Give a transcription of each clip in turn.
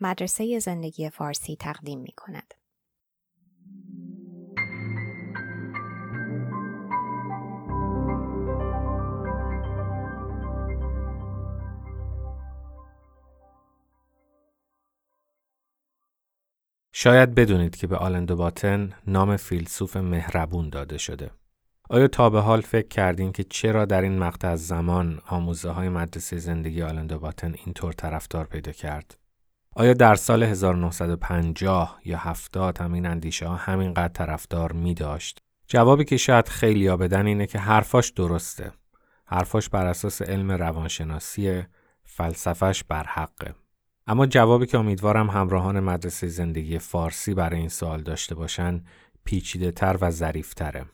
مدرسه زندگی فارسی تقدیم می کند. شاید بدونید که به آلندو باتن نام فیلسوف مهربون داده شده. آیا تا به حال فکر کردین که چرا در این مقطع از زمان آموزه های مدرسه زندگی آلندو باتن اینطور طرفدار پیدا کرد؟ آیا در سال 1950 یا 70 هم این اندیشه ها همینقدر طرفدار می داشت؟ جوابی که شاید خیلی بدن اینه که حرفاش درسته. حرفاش بر اساس علم روانشناسی فلسفش بر حقه. اما جوابی که امیدوارم همراهان مدرسه زندگی فارسی برای این سوال داشته باشن پیچیده تر و ظریف تره.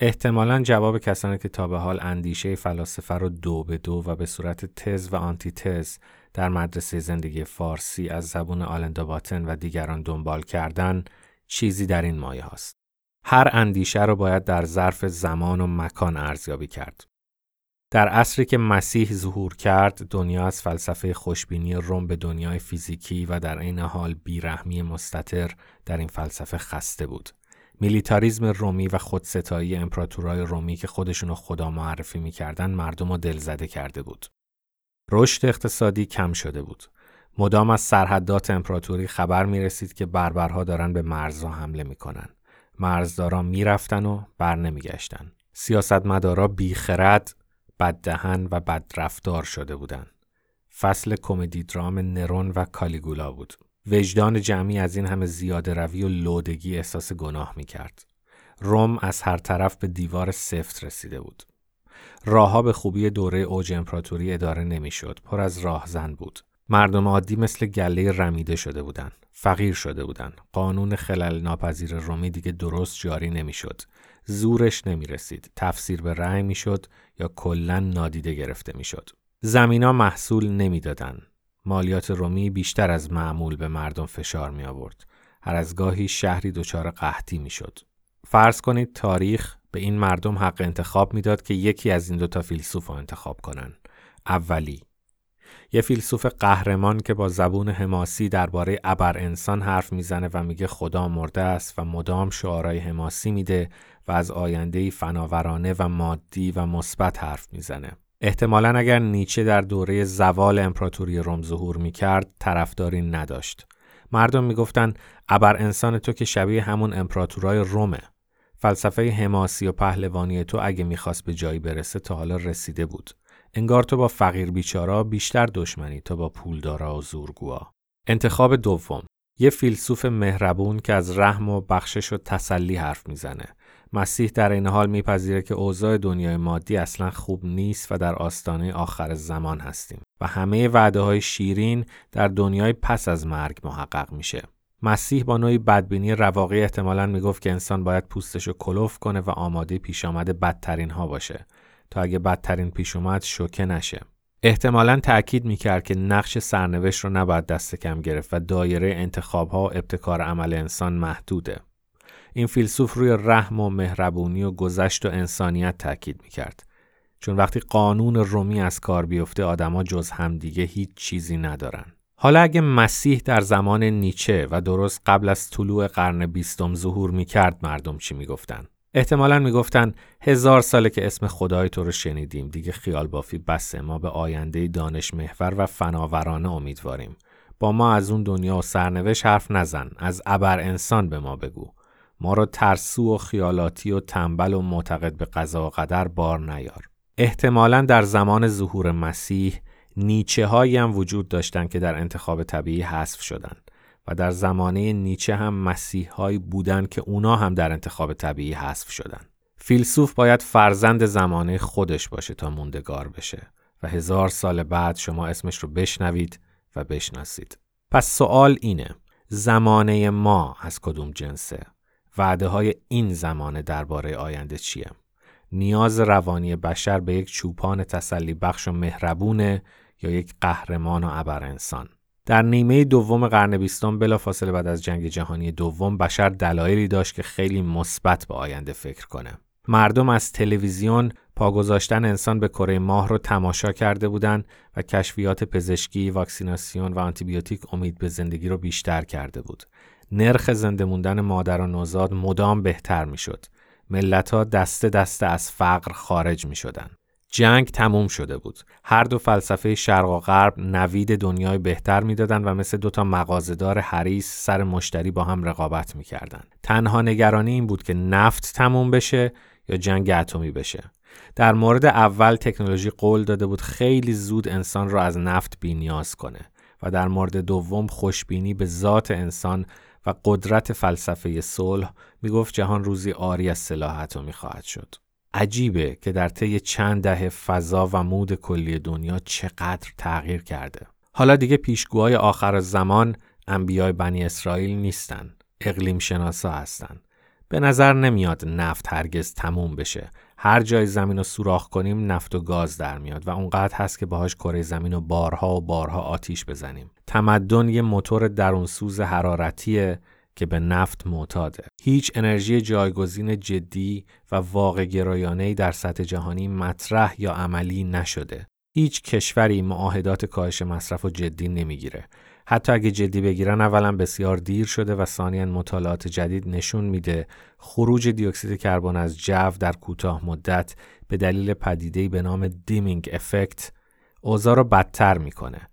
احتمالا جواب کسانی که تا به حال اندیشه فلاسفه رو دو به دو و به صورت تز و آنتی تز در مدرسه زندگی فارسی از زبون آلندا باتن و دیگران دنبال کردن چیزی در این مایه هاست. هر اندیشه رو باید در ظرف زمان و مکان ارزیابی کرد. در عصری که مسیح ظهور کرد دنیا از فلسفه خوشبینی روم به دنیای فیزیکی و در عین حال بیرحمی مستطر در این فلسفه خسته بود. میلیتاریزم رومی و خودستایی امپراتورای رومی که خودشونو خدا معرفی می‌کردن مردم رو دلزده کرده بود. رشد اقتصادی کم شده بود. مدام از سرحدات امپراتوری خبر می رسید که بربرها دارن به مرزها حمله می‌کنن. مرزدارا می‌رفتن و بر نمیگشتن. سیاستمدارا بیخرد، بددهن و بدرفتار شده بودند. فصل کمدی درام نرون و کالیگولا بود. وجدان جمعی از این همه زیاده روی و لودگی احساس گناه می کرد. روم از هر طرف به دیوار سفت رسیده بود. راهها به خوبی دوره اوج امپراتوری اداره نمی‌شد. پر از راهزن بود. مردم عادی مثل گله رمیده شده بودند. فقیر شده بودند. قانون خلل ناپذیر رومی دیگه درست جاری نمی‌شد. زورش نمی رسید. تفسیر به رأی می‌شد یا کلا نادیده گرفته می‌شد. زمینا محصول نمی‌دادند. مالیات رومی بیشتر از معمول به مردم فشار می آورد. هر از گاهی شهری دچار قحطی می شد. فرض کنید تاریخ به این مردم حق انتخاب می‌داد که یکی از این دوتا فیلسوف رو انتخاب کنن. اولی یه فیلسوف قهرمان که با زبون حماسی درباره ابر انسان حرف می‌زنه و میگه خدا مرده است و مدام شعارهای حماسی میده و از آینده فناورانه و مادی و مثبت حرف می‌زنه. احتمالا اگر نیچه در دوره زوال امپراتوری روم ظهور می کرد طرفداری نداشت. مردم می‌گفتند ابر انسان تو که شبیه همون امپراتورای رومه. فلسفه حماسی و پهلوانی تو اگه می‌خواست به جایی برسه تا حالا رسیده بود. انگار تو با فقیر بیچارا بیشتر دشمنی تا با پولدارا و زورگوها. انتخاب دوم یه فیلسوف مهربون که از رحم و بخشش و تسلی حرف می‌زنه مسیح در این حال میپذیره که اوضاع دنیای مادی اصلا خوب نیست و در آستانه آخر زمان هستیم و همه وعده های شیرین در دنیای پس از مرگ محقق میشه. مسیح با نوعی بدبینی رواقی احتمالا می‌گفت که انسان باید پوستشو کلوف کنه و آماده پیش آمده بدترین ها باشه تا اگه بدترین پیش اومد شوکه نشه. احتمالا تأکید می‌کرد که نقش سرنوشت رو نباید دست کم گرفت و دایره انتخاب ها و ابتکار عمل انسان محدوده. این فیلسوف روی رحم و مهربونی و گذشت و انسانیت تاکید می‌کرد چون وقتی قانون رومی از کار بیفته آدما جز همدیگه هیچ چیزی ندارن حالا اگه مسیح در زمان نیچه و درست قبل از طلوع قرن بیستم ظهور می‌کرد مردم چی می‌گفتن؟ احتمالا می‌گفتن هزار ساله که اسم خدای تو رو شنیدیم دیگه خیال بافی بسه. ما به آینده دانش محور و فناورانه امیدواریم. با ما از اون دنیا و سرنوشت حرف نزن. از ابر انسان به ما بگو. ما را ترسو و خیالاتی و تنبل و معتقد به قضا و قدر بار نیار. احتمالا در زمان ظهور مسیح نیچه هایی هم وجود داشتند که در انتخاب طبیعی حذف شدند و در زمانه نیچه هم مسیح هایی بودند که اونا هم در انتخاب طبیعی حذف شدند. فیلسوف باید فرزند زمانه خودش باشه تا موندگار بشه و هزار سال بعد شما اسمش رو بشنوید و بشناسید. پس سوال اینه زمانه ما از کدوم جنسه؟ وعده های این زمانه درباره آینده چیه؟ نیاز روانی بشر به یک چوپان تسلی بخش و مهربونه یا یک قهرمان و ابر انسان؟ در نیمه دوم قرن بیستم بلافاصله بعد از جنگ جهانی دوم بشر دلایلی داشت که خیلی مثبت به آینده فکر کنه. مردم از تلویزیون پا گذاشتن انسان به کره ماه رو تماشا کرده بودند و کشفیات پزشکی، واکسیناسیون و آنتیبیوتیک امید به زندگی رو بیشتر کرده بود. نرخ زنده موندن مادر و نوزاد مدام بهتر می‌شد. ملت ها دست دست از فقر خارج می شدن. جنگ تموم شده بود. هر دو فلسفه شرق و غرب نوید دنیای بهتر می‌دادند و مثل دوتا مغازهدار حریس سر مشتری با هم رقابت می‌کردند. تنها نگرانی این بود که نفت تموم بشه یا جنگ اتمی بشه. در مورد اول تکنولوژی قول داده بود خیلی زود انسان را از نفت بینیاز کنه و در مورد دوم خوشبینی به ذات انسان و قدرت فلسفه صلح می‌گفت جهان روزی آری از سلاح اتمی خواهد شد. عجیبه که در طی چند دهه فضا و مود کلی دنیا چقدر تغییر کرده. حالا دیگه پیشگوهای آخر زمان انبیای بنی اسرائیل نیستن. اقلیم شناسا هستن. به نظر نمیاد نفت هرگز تموم بشه. هر جای زمین رو سوراخ کنیم نفت و گاز در میاد و اونقدر هست که باهاش کره زمین و بارها و بارها آتیش بزنیم. تمدن یه موتور درونسوز حرارتیه که به نفت معتاده. هیچ انرژی جایگزین جدی و واقع گرایانه در سطح جهانی مطرح یا عملی نشده. هیچ کشوری معاهدات کاهش مصرف و جدی نمی‌گیره. حتی اگه جدی بگیرن اولا بسیار دیر شده و ثانیا مطالعات جدید نشون میده خروج دیوکسید کربن از جو در کوتاه مدت به دلیل پدیده‌ای به نام دیمینگ افکت اوضاع رو بدتر می‌کنه.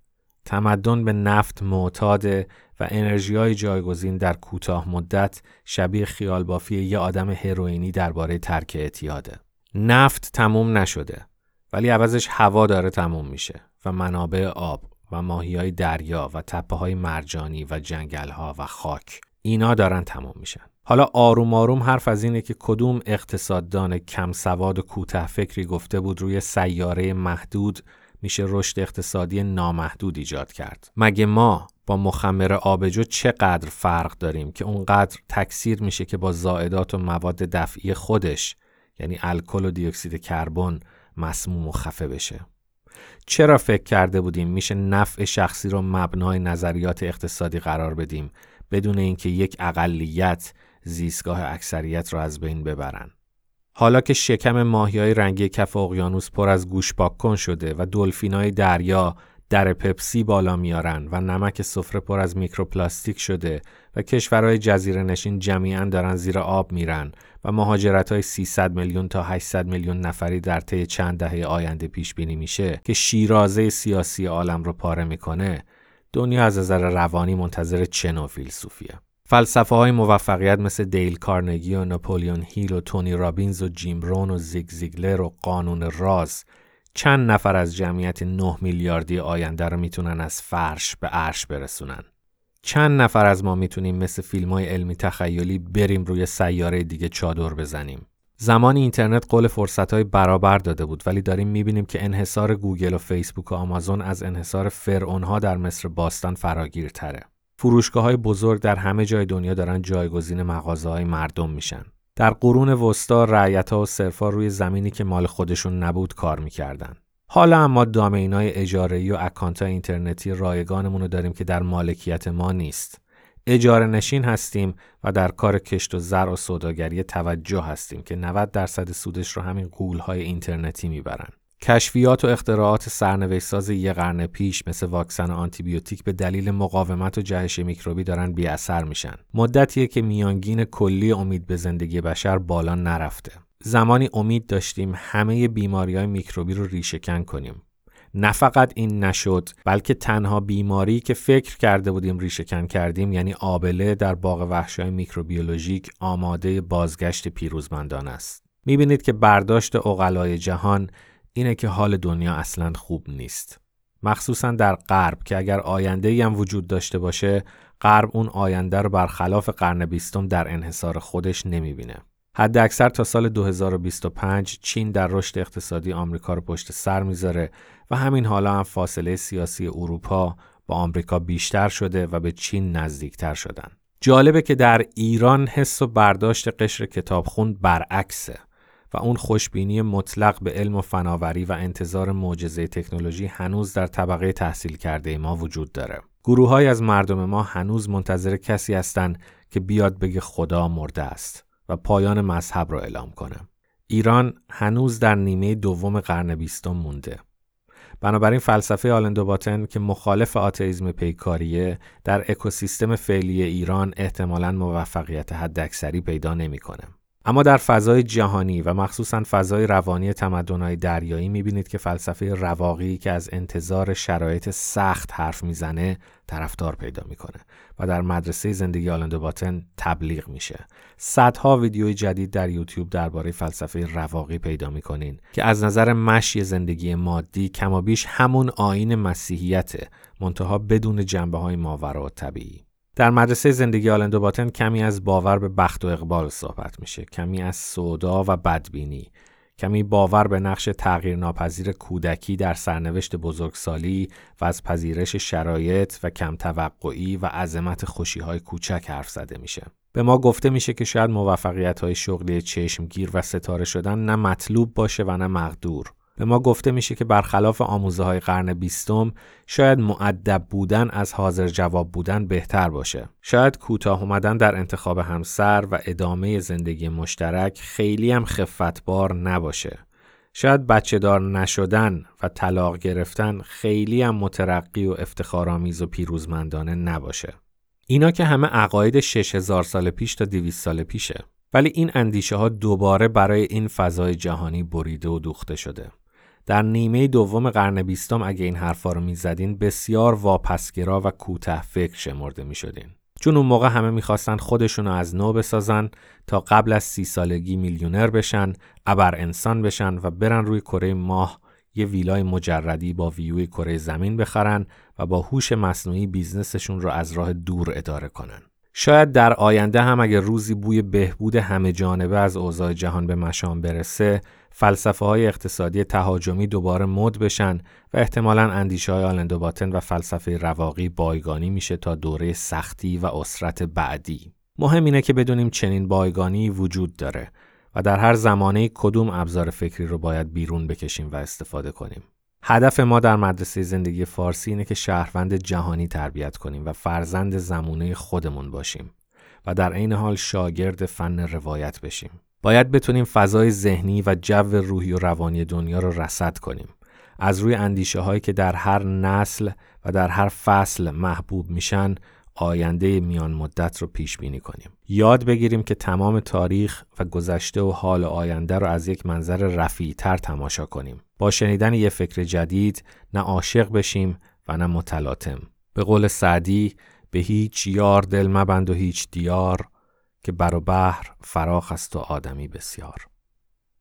تمدن به نفت معتاده و انرژی های جایگزین در کوتاه مدت شبیه خیال بافی یه آدم هروئینی درباره ترک اعتیاده. نفت تموم نشده ولی عوضش هوا داره تموم میشه و منابع آب و ماهی های دریا و تپه های مرجانی و جنگل ها و خاک اینا دارن تموم میشن. حالا آروم آروم حرف از اینه که کدوم اقتصاددان کم سواد و کوته فکری گفته بود روی سیاره محدود میشه رشد اقتصادی نامحدود ایجاد کرد. مگه ما با مخمر آبجو چقدر فرق داریم که اونقدر تکثیر میشه که با زائدات و مواد دفعی خودش یعنی الکل و دیوکسید کربن مسموم و خفه بشه چرا فکر کرده بودیم میشه نفع شخصی رو مبنای نظریات اقتصادی قرار بدیم بدون اینکه یک اقلیت زیستگاه اکثریت را از بین ببرن حالا که شکم ماهی های رنگی کف اقیانوس پر از گوشپاک کن شده و دلفینای دریا در پپسی بالا میارن و نمک سفره پر از میکروپلاستیک شده و کشورهای جزیره نشین جمیعا دارن زیر آب میرن و مهاجرت های 300 میلیون تا 800 میلیون نفری در طی چند دهه آینده پیش بینی میشه که شیرازه سیاسی عالم رو پاره می‌کنه. دنیا از نظر روانی منتظر چه نوع فیلسوفیه؟ فلسفه های موفقیت مثل دیل کارنگی و ناپولیون هیل و تونی رابینز و جیم رون و زیگ زیگلر و قانون راز چند نفر از جمعیت 9 میلیاردی آینده رو می‌تونن از فرش به عرش برسونن. چند نفر از ما می‌تونیم مثل فیلم های علمی تخیلی بریم روی سیاره دیگه چادر بزنیم. زمان اینترنت قول فرصت های برابر داده بود ولی داریم می‌بینیم که انحصار گوگل و فیسبوک و آمازون از انحصار فرعون ها در مصر باستان فراگیرتره. فروشگاه های بزرگ در همه جای دنیا دارن جایگزین مغازه های مردم میشن. در قرون وسطا رعیت ها و سرفا روی زمینی که مال خودشون نبود کار می‌کردن. حالا اما domain های اجاره ای و account اینترنتی رایگانمون رو داریم که در مالکیت ما نیست. اجاره نشین هستیم و در کار کشت و زرع و سوداگری توجه هستیم که 90 درصد سودش رو همین غول های اینترنتی می‌برن. کشفیات و اختراعات سرنوشت ساز یه قرن پیش مثل واکسن و آنتیبیوتیک به دلیل مقاومت و جهش میکروبی دارن بی اثر میشن. مدتیه که میانگین کلی امید به زندگی بشر بالا نرفته. زمانی امید داشتیم همه بیماری های میکروبی رو ریشهکن کنیم. نه فقط این نشد بلکه تنها بیماری که فکر کرده بودیم ریشهکن کردیم یعنی آبله در باغ وحشای میکروبیولوژیک آماده بازگشت پیروزمندان است. می‌بینید که برداشت اقلای جهان اینه که حال دنیا اصلا خوب نیست. مخصوصا در غرب که اگر آینده هم وجود داشته باشه غرب اون آینده رو برخلاف قرن بیستم در انحصار خودش نمی‌بینه. حد اکثر تا سال 2025 چین در رشد اقتصادی آمریکا رو پشت سر می‌ذاره و همین حالا هم فاصله سیاسی اروپا با آمریکا بیشتر شده و به چین نزدیکتر شدن. جالبه که در ایران حس و برداشت قشر کتابخون برعکسه. و اون خوشبینی مطلق به علم و فناوری و انتظار معجزه تکنولوژی هنوز در طبقه تحصیل کرده ما وجود داره. گروه های از مردم ما هنوز منتظر کسی هستند که بیاد بگه خدا مرده است و پایان مذهب رو اعلام کنه. ایران هنوز در نیمه دوم قرن بیستم مونده. بنابراین فلسفه آلندوباتن که مخالف آتئیزم پیکاریه در اکوسیستم فعلی ایران احتمالاً موفقیت حداکثری پیدا نمی‌کنه. اما در فضای جهانی و مخصوصا فضای روانی تمدن‌های دریایی می‌بینید که فلسفه رواقی که از انتظار شرایط سخت حرف می‌زنه طرفدار پیدا می‌کنه و در مدرسه زندگی آلندو باتن تبلیغ میشه. صدها ویدیوی جدید در یوتیوب درباره فلسفه رواقی پیدا می‌کنین که از نظر مشی زندگی مادی کمابیش همون آین مسیحیت منتها بدون جنبه های ماورا و طبیعی. در مدرسه زندگی آلندو باتن کمی از باور به بخت و اقبال صحبت میشه کمی از سودا و بدبینی کمی باور به نقش تغییر ناپذیر کودکی در سرنوشت بزرگسالی و از پذیرش شرایط و کم توقعی و عظمت خوشی های کوچک حرف زده میشه. به ما گفته میشه که شاید موفقیت های شغلی چشمگیر و ستاره شدن نه مطلوب باشه و نه مقدور. به ما گفته میشه که برخلاف آموزه های قرن بیستم شاید معدب بودن از حاضر جواب بودن بهتر باشه. شاید کوتاه اومدن در انتخاب همسر و ادامه زندگی مشترک خیلی هم خفتبار نباشه. شاید بچه دار نشدن و طلاق گرفتن خیلی هم مترقی و افتخارآمیز و پیروزمندانه نباشه. اینا که همه عقاید 6000 سال پیش تا 200 سال پیشه. ولی این اندیشه ها دوباره برای این فضای جهانی بریده و دوخته شده. در نیمه دوم قرن بیستم اگه این حرفا رو می‌زدین بسیار واپسگرا و کوته فکر شمرده می‌شدین چون اون موقع همه می‌خواستن خودشونو از نو بسازن تا قبل از سی سالگی میلیونر بشن ابر انسان بشن و برن روی کره ماه یه ویلای مجردی با ویوی کره زمین بخرن و با هوش مصنوعی business شون رو از راه دور اداره کنن. شاید در آینده هم اگر روزی بوی بهبود همه جانبه از اوضاع جهان به مشام برسه فلسفه های اقتصادی تهاجمی دوباره مد بشن و احتمالا اندیشه های آلن دوباتن و فلسفه رواقی بایگانی میشه تا دوره سختی و عسرت بعدی. مهم اینه که بدونیم چنین بایگانی وجود داره و در هر زمانه کدوم ابزار فکری رو باید بیرون بکشیم و استفاده کنیم. هدف ما در مدرسه زندگی فارسی اینه که شهروند جهانی تربیت کنیم و فرزند زمونه خودمون باشیم و در عین حال شاگرد فن روایت بشیم. باید بتونیم فضای ذهنی و جو روحی و روانی دنیا رو رصد کنیم. از روی اندیشه هایی که در هر نسل و در هر فصل محبوب میشن آینده میان مدت رو پیش بینی کنیم. یاد بگیریم که تمام تاریخ و گذشته و حال آینده رو از یک منظر رفیع تر تماشا کنیم. با شنیدن یه فکر جدید نه عاشق بشیم و نه متلاطم. به قول سعدی به هیچ یار دل مبند و هیچ دیار که بر و بحر فراخ است و آدمی بسیار.